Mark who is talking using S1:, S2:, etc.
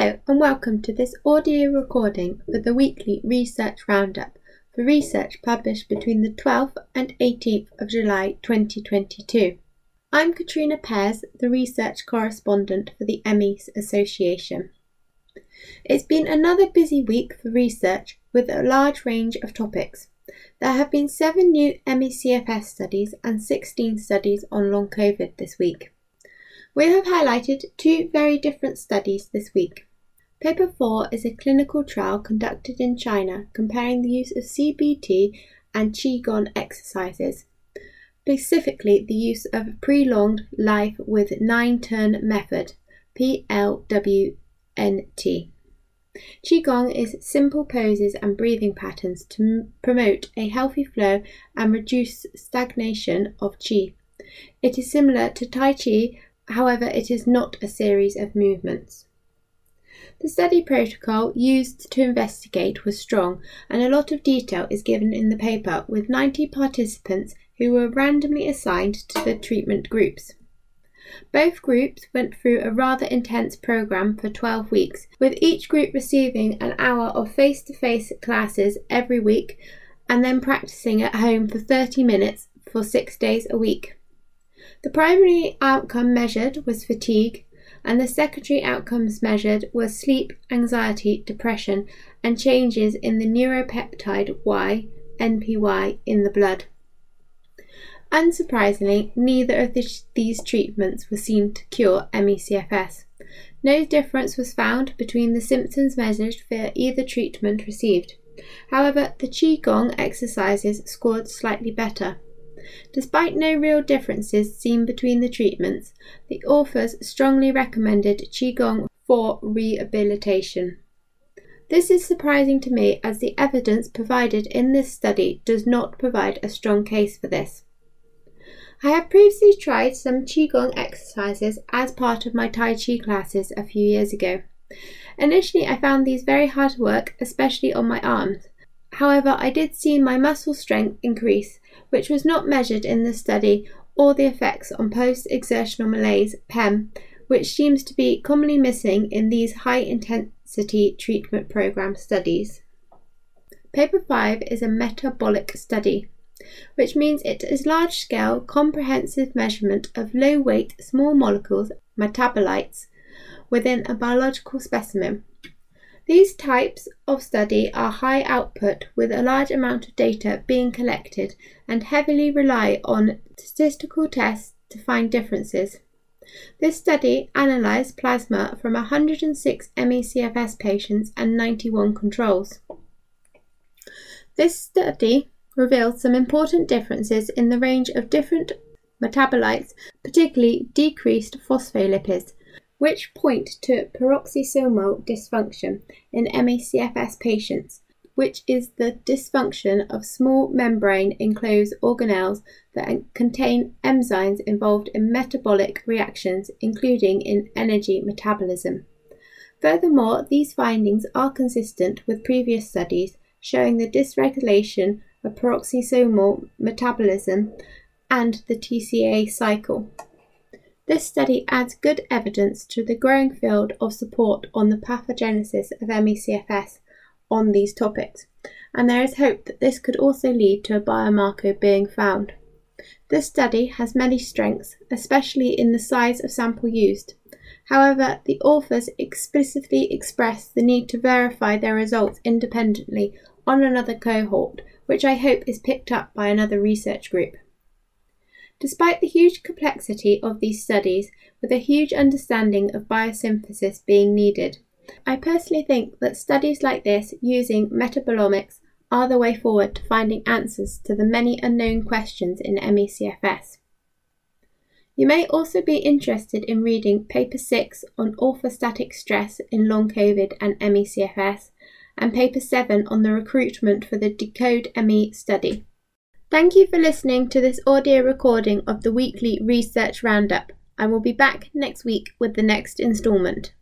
S1: Hello and welcome to this audio recording for the weekly research roundup for research published between the 12th and 18th of July 2022. I'm Katrina Pears, the research correspondent for the ME Association. It's been another busy week for research with a large range of topics. There have been seven new ME/CFS studies and 16 studies on long COVID this week. We have highlighted two very different studies this week. Paper 4 is a clinical trial conducted in China comparing the use of CBT and Qigong exercises, specifically the use of prolonged life with nine turn method, PLWNT. Qigong is simple poses and breathing patterns to m- promote a healthy flow and reduce stagnation of qi. It is similar to Tai Chi However, it is not a series of movements. The study protocol used to investigate was strong, and a lot of detail is given in the paper, with 90 participants who were randomly assigned to the treatment groups. Both groups went through a rather intense program for 12 weeks, with each group receiving an hour of face to face classes every week and then practicing at home for 30 minutes for six days a week. The primary outcome measured was fatigue, and the secondary outcomes measured were sleep, anxiety, depression, and changes in the neuropeptide Y, NPY, in the blood. Unsurprisingly, neither of these treatments were seen to cure ME/CFS. No difference was found between the symptoms measured for either treatment received. However, the Qigong exercises scored slightly better. Despite no real differences seen between the treatments, the authors strongly recommended Qigong for rehabilitation. This is surprising to me as the evidence provided in this study does not provide a strong case for this. I have previously tried some Qigong exercises as part of my Tai Chi classes a few years ago. Initially, I found these very hard to work, especially on my arms. However, I did see my muscle strength increase which was not measured in the study, or the effects on post exertional malaise PEM, which seems to be commonly missing in these high intensity treatment program studies. Paper 5 is a metabolic study, which means it is large scale, comprehensive measurement of low weight small molecules, metabolites, within a biological specimen. These types of study are high output with a large amount of data being collected and heavily rely on statistical tests to find differences. This study analysed plasma from 106 ME/CFS patients and 91 controls. This study revealed some important differences in the range of different metabolites, particularly decreased phospholipids, which point to peroxisomal dysfunction in ME/CFS patients, which is the dysfunction of small membrane enclosed organelles that contain enzymes involved in metabolic reactions, including in energy metabolism. Furthermore, these findings are consistent with previous studies showing the dysregulation of peroxisomal metabolism and the TCA cycle. This study adds good evidence to the growing field of support on the pathogenesis of ME/CFS on these topics, and there is hope that this could also lead to a biomarker being found. This study has many strengths, especially in the size of sample used. However, the authors explicitly express the need to verify their results independently on another cohort, which I hope is picked up by another research group. Despite the huge complexity of these studies, with a huge understanding of biosynthesis being needed, I personally think that studies like this using metabolomics are the way forward to finding answers to the many unknown questions in ME/CFS. You may also be interested in reading Paper 6 on orthostatic stress in long COVID and ME/CFS, and Paper 7 on the recruitment for the DecodeME study. Thank you for listening to this audio recording of the weekly research roundup. I will be back next week with the next instalment.